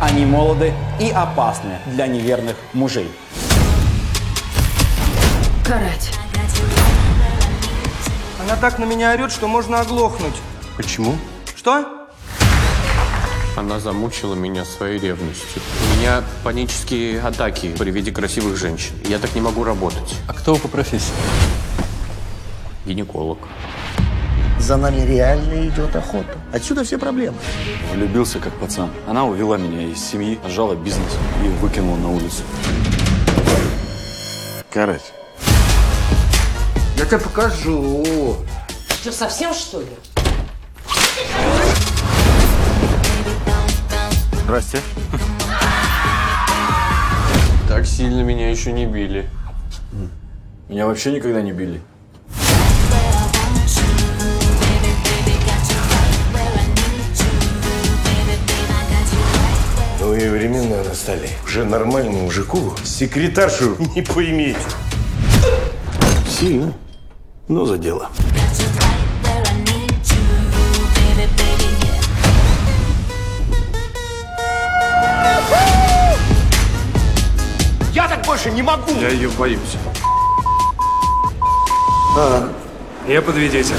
Они молоды и опасны для неверных мужей. Карать. Она так на меня орет, что можно оглохнуть. Почему? Что? Она замучила меня своей ревностью. У меня панические атаки при виде красивых женщин. Я так не могу работать. А кто вы по профессии? Гинеколог. За нами реально идет охота. Отсюда все проблемы. Влюбился как пацан. Она увела меня из семьи, отжала бизнес и выкинула на улицу. Карать. Я тебе покажу. Что, совсем что ли? Здрасте. Так сильно меня еще не били. Меня вообще никогда не били. Новые времена настали. Уже нормальному мужику секретаршу не поиметь. Сильно, но за дело. Я так больше не могу! Я ее боюсь. Я под ведете.